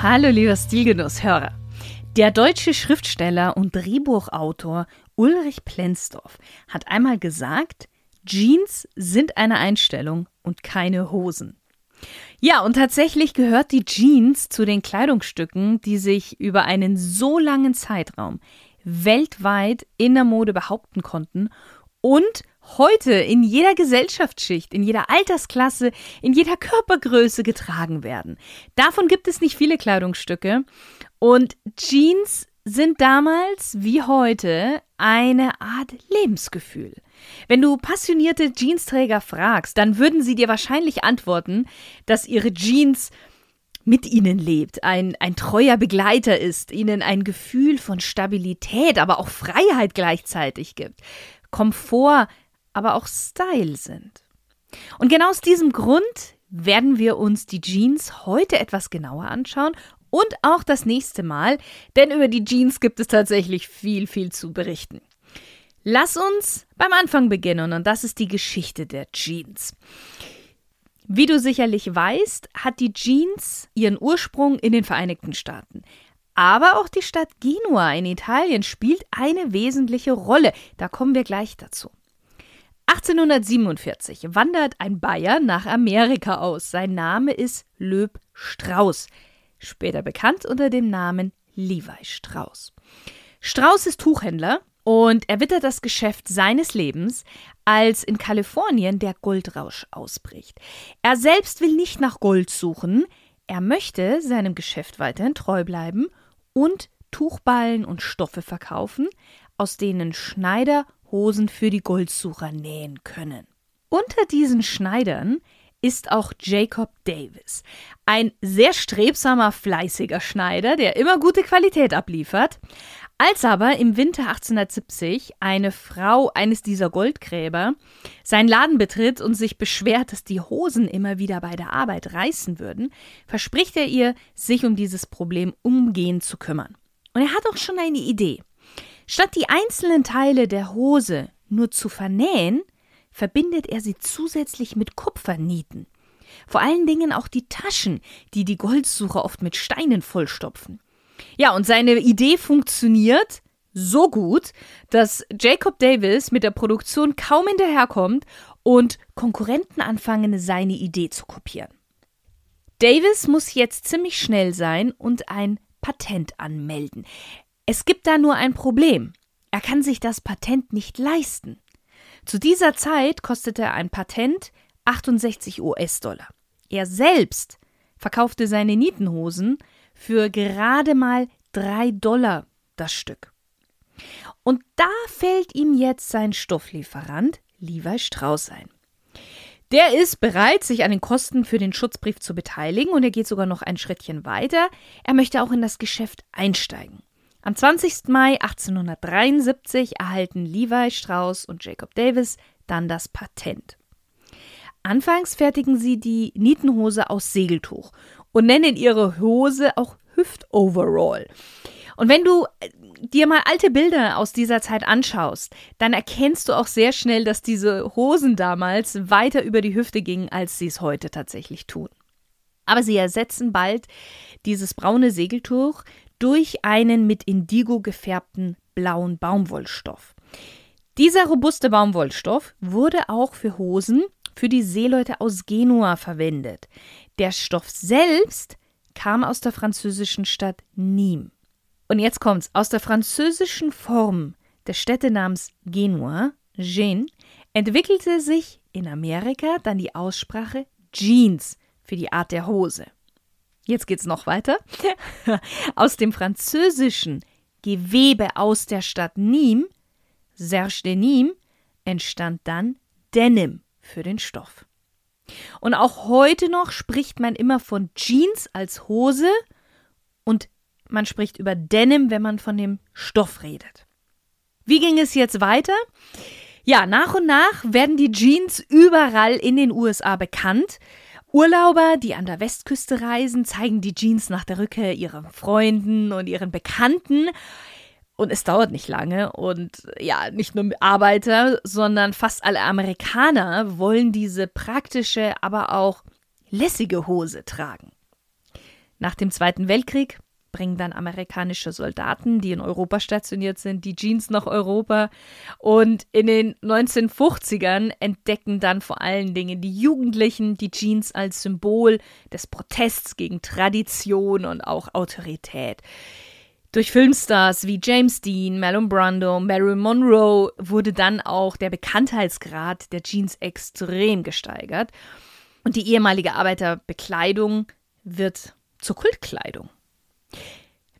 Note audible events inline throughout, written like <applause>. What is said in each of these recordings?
Hallo lieber Stilgenusshörer. Der deutsche Schriftsteller und Drehbuchautor Ulrich Plenzdorf hat einmal gesagt, Jeans sind eine Einstellung und keine Hosen. Ja, und tatsächlich gehört die Jeans zu den Kleidungsstücken, die sich über einen so langen Zeitraum weltweit in der Mode behaupten konnten und heute in jeder Gesellschaftsschicht, in jeder Altersklasse, in jeder Körpergröße getragen werden. Davon gibt es nicht viele Kleidungsstücke und Jeans sind damals wie heute eine Art Lebensgefühl. Wenn du passionierte Jeansträger fragst, dann würden sie dir wahrscheinlich antworten, dass ihre Jeans mit ihnen lebt, ein, ein treuer Begleiter ist, ihnen ein Gefühl von Stabilität, aber auch Freiheit gleichzeitig gibt. Komfort, aber auch Style sind. Und genau aus diesem Grund werden wir uns die Jeans heute etwas genauer anschauen und auch das nächste Mal, denn über die Jeans gibt es tatsächlich viel, viel zu berichten. Lass uns beim Anfang beginnen und das ist die Geschichte der Jeans. Wie du sicherlich weißt, hat die Jeans ihren Ursprung in den Vereinigten Staaten. Aber auch die Stadt Genua in Italien spielt eine wesentliche Rolle. Da kommen wir gleich dazu. 1847 wandert ein Bayer nach Amerika aus. Sein Name ist Löb Strauß, später bekannt unter dem Namen Levi Strauß. Strauß ist Tuchhändler und er wittert das Geschäft seines Lebens, als in Kalifornien der Goldrausch ausbricht. Er selbst will nicht nach Gold suchen, er möchte seinem Geschäft weiterhin treu bleiben und Tuchballen und Stoffe verkaufen, aus denen Schneider Hosen für die Goldsucher nähen können. Unter diesen Schneidern ist auch Jacob Davis, ein sehr strebsamer, fleißiger Schneider, der immer gute Qualität abliefert. Als aber im Winter 1870 eine Frau eines dieser Goldgräber seinen Laden betritt und sich beschwert, dass die Hosen immer wieder bei der Arbeit reißen würden, verspricht er ihr, sich um dieses Problem umgehend zu kümmern. Und er hat auch schon eine Idee. Statt die einzelnen Teile der Hose nur zu vernähen, verbindet er sie zusätzlich mit Kupfernieten. Vor allen Dingen auch die Taschen, die die Goldsucher oft mit Steinen vollstopfen. Ja, und seine Idee funktioniert so gut, dass Jacob Davis mit der Produktion kaum hinterherkommt und Konkurrenten anfangen, seine Idee zu kopieren. Davis muss jetzt ziemlich schnell sein und ein Patent anmelden. Es gibt da nur ein Problem. Er kann sich das Patent nicht leisten. Zu dieser Zeit kostete ein Patent 68 US-Dollar. Er selbst verkaufte seine Nietenhosen für gerade mal drei Dollar das Stück. Und da fällt ihm jetzt sein Stofflieferant Levi Strauß ein. Der ist bereit, sich an den Kosten für den Schutzbrief zu beteiligen und er geht sogar noch ein Schrittchen weiter. Er möchte auch in das Geschäft einsteigen. Am 20. Mai 1873 erhalten Levi Strauss und Jacob Davis dann das Patent. Anfangs fertigen sie die Nietenhose aus Segeltuch und nennen ihre Hose auch Hüftoverall. Und wenn du äh, dir mal alte Bilder aus dieser Zeit anschaust, dann erkennst du auch sehr schnell, dass diese Hosen damals weiter über die Hüfte gingen, als sie es heute tatsächlich tun. Aber sie ersetzen bald dieses braune Segeltuch durch einen mit Indigo gefärbten blauen Baumwollstoff. Dieser robuste Baumwollstoff wurde auch für Hosen für die Seeleute aus Genua verwendet. Der Stoff selbst kam aus der französischen Stadt Nîmes. Und jetzt kommt's. Aus der französischen Form des Städtenamens Genua, Gen, entwickelte sich in Amerika dann die Aussprache Jeans für die Art der Hose. Jetzt geht's noch weiter. <laughs> aus dem französischen Gewebe aus der Stadt Nîmes, Serge de Nîmes, entstand dann Denim für den Stoff. Und auch heute noch spricht man immer von Jeans als Hose und man spricht über Denim, wenn man von dem Stoff redet. Wie ging es jetzt weiter? Ja, nach und nach werden die Jeans überall in den USA bekannt. Urlauber, die an der Westküste reisen, zeigen die Jeans nach der Rückkehr ihren Freunden und ihren Bekannten. Und es dauert nicht lange. Und ja, nicht nur Arbeiter, sondern fast alle Amerikaner wollen diese praktische, aber auch lässige Hose tragen. Nach dem Zweiten Weltkrieg bringen dann amerikanische Soldaten, die in Europa stationiert sind, die Jeans nach Europa. Und in den 1950ern entdecken dann vor allen Dingen die Jugendlichen die Jeans als Symbol des Protests gegen Tradition und auch Autorität. Durch Filmstars wie James Dean, Marlon Brando, Marilyn Monroe wurde dann auch der Bekanntheitsgrad der Jeans extrem gesteigert. Und die ehemalige Arbeiterbekleidung wird zur Kultkleidung.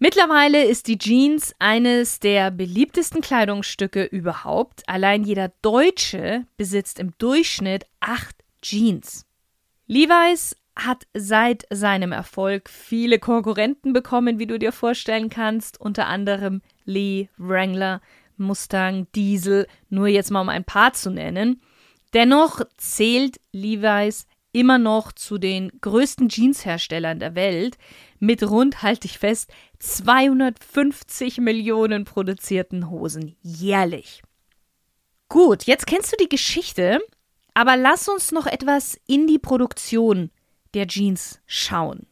Mittlerweile ist die Jeans eines der beliebtesten Kleidungsstücke überhaupt. Allein jeder Deutsche besitzt im Durchschnitt acht Jeans. Levi's hat seit seinem Erfolg viele Konkurrenten bekommen, wie du dir vorstellen kannst, unter anderem Lee, Wrangler, Mustang, Diesel, nur jetzt mal um ein paar zu nennen. Dennoch zählt Levi's immer noch zu den größten Jeansherstellern der Welt mit rund, halte ich fest, 250 Millionen produzierten Hosen jährlich. Gut, jetzt kennst du die Geschichte, aber lass uns noch etwas in die Produktion der Jeans schauen.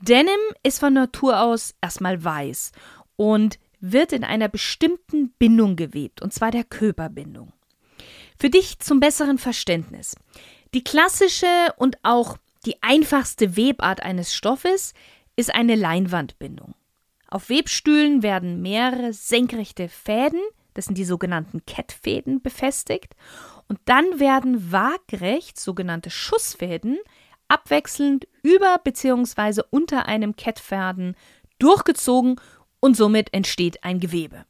Denim ist von Natur aus erstmal weiß und wird in einer bestimmten Bindung gewebt, und zwar der Körperbindung. Für dich zum besseren Verständnis. Die klassische und auch die einfachste Webart eines Stoffes ist eine Leinwandbindung. Auf Webstühlen werden mehrere senkrechte Fäden, das sind die sogenannten Kettfäden, befestigt und dann werden waagrecht sogenannte Schussfäden abwechselnd über bzw. unter einem Kettfaden durchgezogen und somit entsteht ein Gewebe.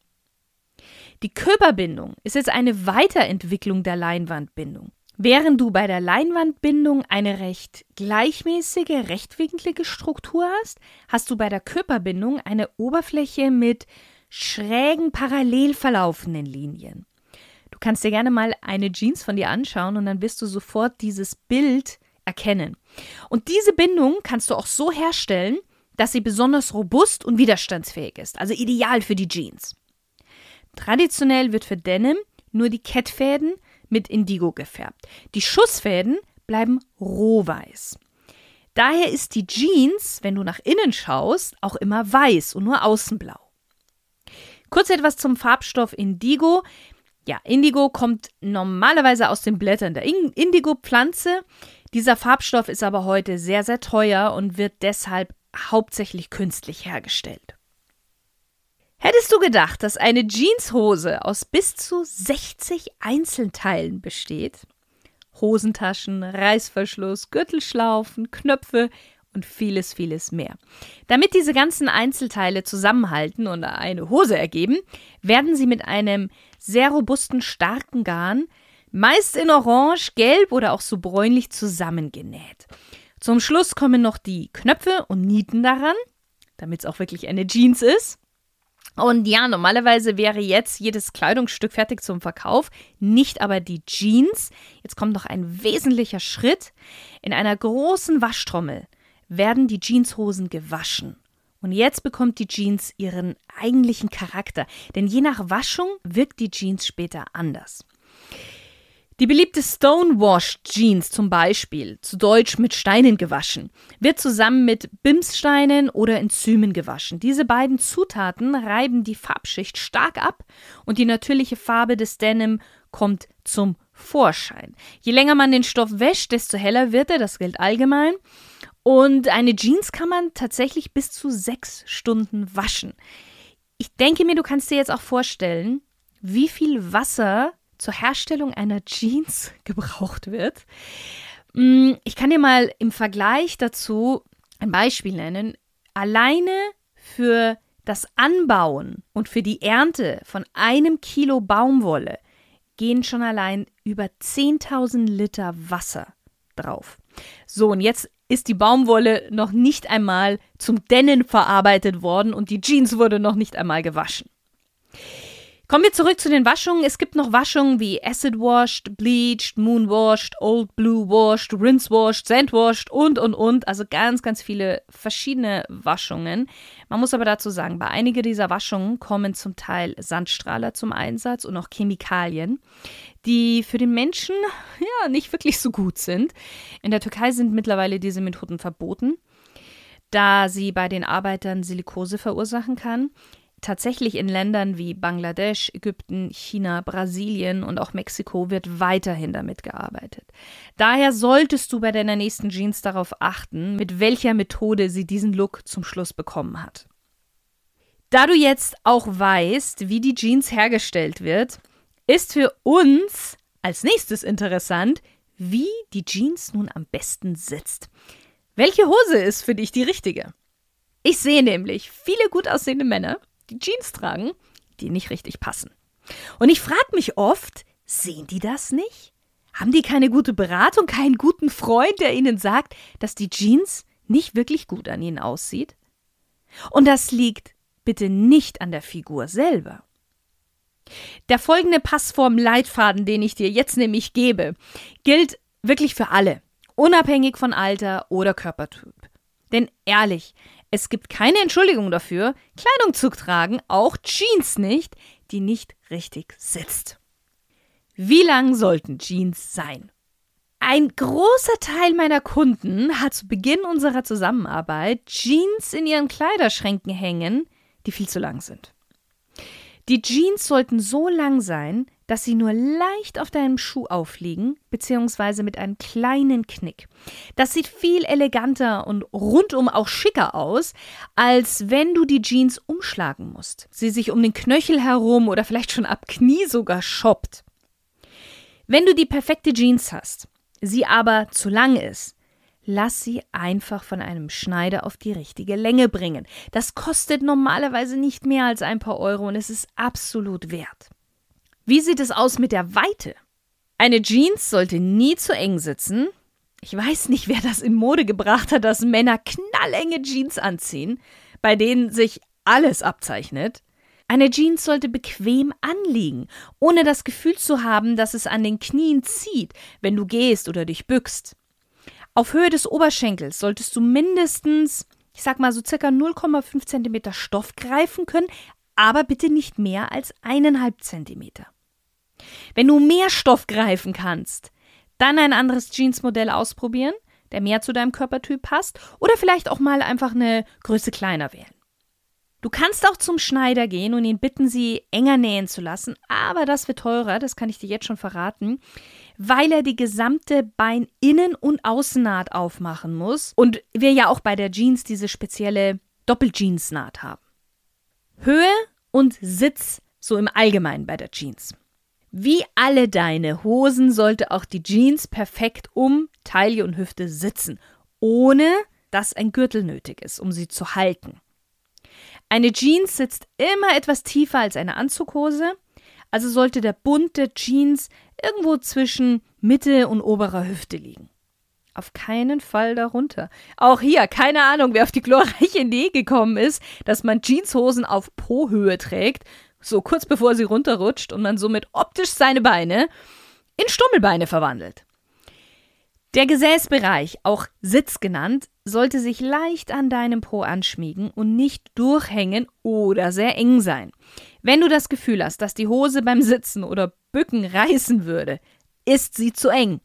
Die Körperbindung ist jetzt eine Weiterentwicklung der Leinwandbindung. Während du bei der Leinwandbindung eine recht gleichmäßige, rechtwinklige Struktur hast, hast du bei der Körperbindung eine Oberfläche mit schrägen, parallel verlaufenden Linien. Du kannst dir gerne mal eine Jeans von dir anschauen und dann wirst du sofort dieses Bild erkennen. Und diese Bindung kannst du auch so herstellen, dass sie besonders robust und widerstandsfähig ist, also ideal für die Jeans. Traditionell wird für Denim nur die Kettfäden mit Indigo gefärbt. Die Schussfäden bleiben rohweiß. Daher ist die Jeans, wenn du nach innen schaust, auch immer weiß und nur außen blau. Kurz etwas zum Farbstoff Indigo. Ja, Indigo kommt normalerweise aus den Blättern der Indigo-Pflanze. Dieser Farbstoff ist aber heute sehr, sehr teuer und wird deshalb hauptsächlich künstlich hergestellt. Hättest du gedacht, dass eine Jeanshose aus bis zu 60 Einzelteilen besteht? Hosentaschen, Reißverschluss, Gürtelschlaufen, Knöpfe und vieles, vieles mehr. Damit diese ganzen Einzelteile zusammenhalten und eine Hose ergeben, werden sie mit einem sehr robusten, starken Garn, meist in Orange, Gelb oder auch so bräunlich zusammengenäht. Zum Schluss kommen noch die Knöpfe und Nieten daran, damit es auch wirklich eine Jeans ist. Und ja, normalerweise wäre jetzt jedes Kleidungsstück fertig zum Verkauf, nicht aber die Jeans. Jetzt kommt noch ein wesentlicher Schritt. In einer großen Waschtrommel werden die Jeanshosen gewaschen. Und jetzt bekommt die Jeans ihren eigentlichen Charakter, denn je nach Waschung wirkt die Jeans später anders. Die beliebte Stonewashed Jeans zum Beispiel, zu Deutsch mit Steinen gewaschen, wird zusammen mit Bimssteinen oder Enzymen gewaschen. Diese beiden Zutaten reiben die Farbschicht stark ab und die natürliche Farbe des Denim kommt zum Vorschein. Je länger man den Stoff wäscht, desto heller wird er, das gilt allgemein. Und eine Jeans kann man tatsächlich bis zu sechs Stunden waschen. Ich denke mir, du kannst dir jetzt auch vorstellen, wie viel Wasser zur Herstellung einer Jeans <laughs> gebraucht wird. Mm, ich kann dir mal im Vergleich dazu ein Beispiel nennen. Alleine für das Anbauen und für die Ernte von einem Kilo Baumwolle gehen schon allein über 10.000 Liter Wasser drauf. So, und jetzt ist die Baumwolle noch nicht einmal zum Dennen verarbeitet worden und die Jeans wurde noch nicht einmal gewaschen. Kommen wir zurück zu den Waschungen. Es gibt noch Waschungen wie Acid Washed, Bleached, Moon Washed, Old Blue Washed, Rinse Washed, Sand Washed und, und, und. Also ganz, ganz viele verschiedene Waschungen. Man muss aber dazu sagen, bei einigen dieser Waschungen kommen zum Teil Sandstrahler zum Einsatz und auch Chemikalien, die für den Menschen <laughs> ja nicht wirklich so gut sind. In der Türkei sind mittlerweile diese Methoden verboten da sie bei den Arbeitern Silikose verursachen kann tatsächlich in Ländern wie Bangladesch, Ägypten, China, Brasilien und auch Mexiko wird weiterhin damit gearbeitet. Daher solltest du bei deiner nächsten Jeans darauf achten, mit welcher Methode sie diesen Look zum Schluss bekommen hat. Da du jetzt auch weißt, wie die Jeans hergestellt wird, ist für uns als nächstes interessant, wie die Jeans nun am besten sitzt. Welche Hose ist für dich die richtige? Ich sehe nämlich viele gut aussehende Männer, die Jeans tragen, die nicht richtig passen. Und ich frage mich oft, sehen die das nicht? Haben die keine gute Beratung, keinen guten Freund, der ihnen sagt, dass die Jeans nicht wirklich gut an ihnen aussieht? Und das liegt bitte nicht an der Figur selber. Der folgende Passform-Leitfaden, den ich dir jetzt nämlich gebe, gilt wirklich für alle, unabhängig von Alter oder Körpertyp. Denn ehrlich, es gibt keine Entschuldigung dafür, Kleidung zu tragen, auch Jeans nicht, die nicht richtig sitzt. Wie lang sollten Jeans sein? Ein großer Teil meiner Kunden hat zu Beginn unserer Zusammenarbeit Jeans in ihren Kleiderschränken hängen, die viel zu lang sind. Die Jeans sollten so lang sein, dass sie nur leicht auf deinem Schuh aufliegen, beziehungsweise mit einem kleinen Knick. Das sieht viel eleganter und rundum auch schicker aus, als wenn du die Jeans umschlagen musst. Sie sich um den Knöchel herum oder vielleicht schon ab Knie sogar shoppt. Wenn du die perfekte Jeans hast, sie aber zu lang ist, lass sie einfach von einem Schneider auf die richtige Länge bringen. Das kostet normalerweise nicht mehr als ein paar Euro und es ist absolut wert. Wie sieht es aus mit der Weite? Eine Jeans sollte nie zu eng sitzen. Ich weiß nicht, wer das in Mode gebracht hat, dass Männer knallenge Jeans anziehen, bei denen sich alles abzeichnet. Eine Jeans sollte bequem anliegen, ohne das Gefühl zu haben, dass es an den Knien zieht, wenn du gehst oder dich bückst. Auf Höhe des Oberschenkels solltest du mindestens, ich sag mal so circa 0,5 cm Stoff greifen können, aber bitte nicht mehr als eineinhalb Zentimeter. Wenn du mehr Stoff greifen kannst, dann ein anderes Jeansmodell ausprobieren, der mehr zu deinem Körpertyp passt, oder vielleicht auch mal einfach eine Größe kleiner wählen. Du kannst auch zum Schneider gehen und ihn bitten, sie enger nähen zu lassen, aber das wird teurer, das kann ich dir jetzt schon verraten, weil er die gesamte Beininnen- und Außennaht aufmachen muss und wir ja auch bei der Jeans diese spezielle Doppeljeansnaht haben. Höhe und Sitz so im Allgemeinen bei der Jeans. Wie alle deine Hosen sollte auch die Jeans perfekt um Taille und Hüfte sitzen, ohne dass ein Gürtel nötig ist, um sie zu halten. Eine Jeans sitzt immer etwas tiefer als eine Anzughose, also sollte der Bund der Jeans irgendwo zwischen Mitte und oberer Hüfte liegen. Auf keinen Fall darunter. Auch hier, keine Ahnung, wer auf die glorreiche Idee gekommen ist, dass man Jeanshosen auf Po-Höhe trägt so kurz bevor sie runterrutscht und man somit optisch seine Beine in Stummelbeine verwandelt. Der Gesäßbereich, auch Sitz genannt, sollte sich leicht an deinem Po anschmiegen und nicht durchhängen oder sehr eng sein. Wenn du das Gefühl hast, dass die Hose beim Sitzen oder Bücken reißen würde, ist sie zu eng.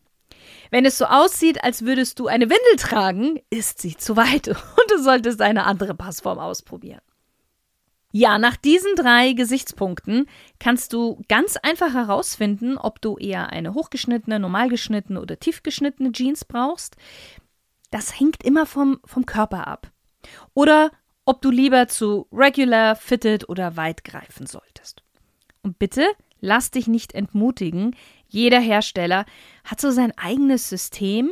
Wenn es so aussieht, als würdest du eine Windel tragen, ist sie zu weit <laughs> und du solltest eine andere Passform ausprobieren. Ja, nach diesen drei Gesichtspunkten kannst du ganz einfach herausfinden, ob du eher eine hochgeschnittene, normalgeschnittene oder tiefgeschnittene Jeans brauchst. Das hängt immer vom, vom Körper ab. Oder ob du lieber zu regular, fitted oder weit greifen solltest. Und bitte lass dich nicht entmutigen. Jeder Hersteller hat so sein eigenes System.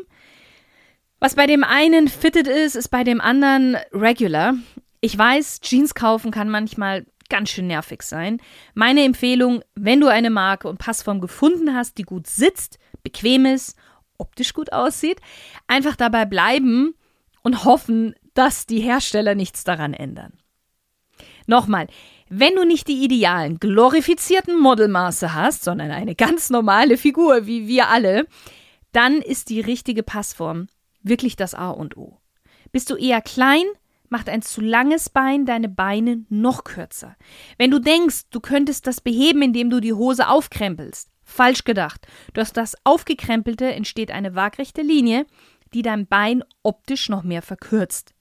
Was bei dem einen fitted ist, ist bei dem anderen regular. Ich weiß, Jeans kaufen kann manchmal ganz schön nervig sein. Meine Empfehlung, wenn du eine Marke und Passform gefunden hast, die gut sitzt, bequem ist, optisch gut aussieht, einfach dabei bleiben und hoffen, dass die Hersteller nichts daran ändern. Nochmal, wenn du nicht die idealen, glorifizierten Modelmaße hast, sondern eine ganz normale Figur wie wir alle, dann ist die richtige Passform wirklich das A und O. Bist du eher klein, macht ein zu langes Bein deine Beine noch kürzer. Wenn du denkst, du könntest das beheben, indem du die Hose aufkrempelst, falsch gedacht. Durch das Aufgekrempelte entsteht eine waagrechte Linie, die dein Bein optisch noch mehr verkürzt.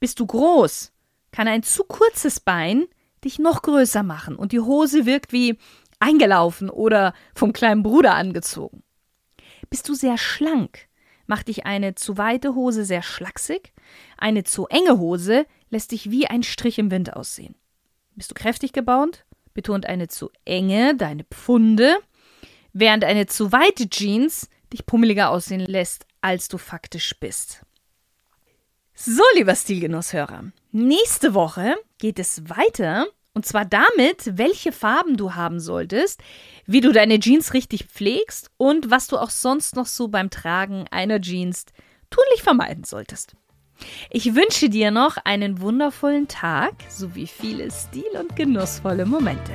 Bist du groß, kann ein zu kurzes Bein dich noch größer machen und die Hose wirkt wie eingelaufen oder vom kleinen Bruder angezogen. Bist du sehr schlank, macht dich eine zu weite Hose sehr schlaksig, eine zu enge Hose lässt dich wie ein Strich im Wind aussehen. Bist du kräftig gebaut, betont eine zu enge deine Pfunde, während eine zu weite Jeans dich pummeliger aussehen lässt, als du faktisch bist. So, lieber Stilgenusshörer, nächste Woche geht es weiter und zwar damit, welche Farben du haben solltest, wie du deine Jeans richtig pflegst und was du auch sonst noch so beim Tragen einer Jeans tunlich vermeiden solltest. Ich wünsche dir noch einen wundervollen Tag sowie viele stil- und genussvolle Momente.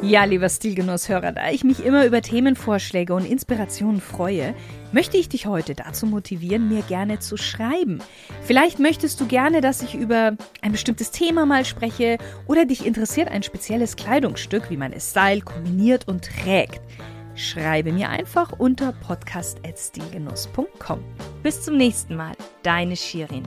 Ja, lieber Stilgenusshörer, da ich mich immer über Themenvorschläge und Inspirationen freue, möchte ich dich heute dazu motivieren, mir gerne zu schreiben. Vielleicht möchtest du gerne, dass ich über ein bestimmtes Thema mal spreche oder dich interessiert ein spezielles Kleidungsstück, wie man es stylt, kombiniert und trägt. Schreibe mir einfach unter podcast.stilgenuss.com. Bis zum nächsten Mal, deine Shirin.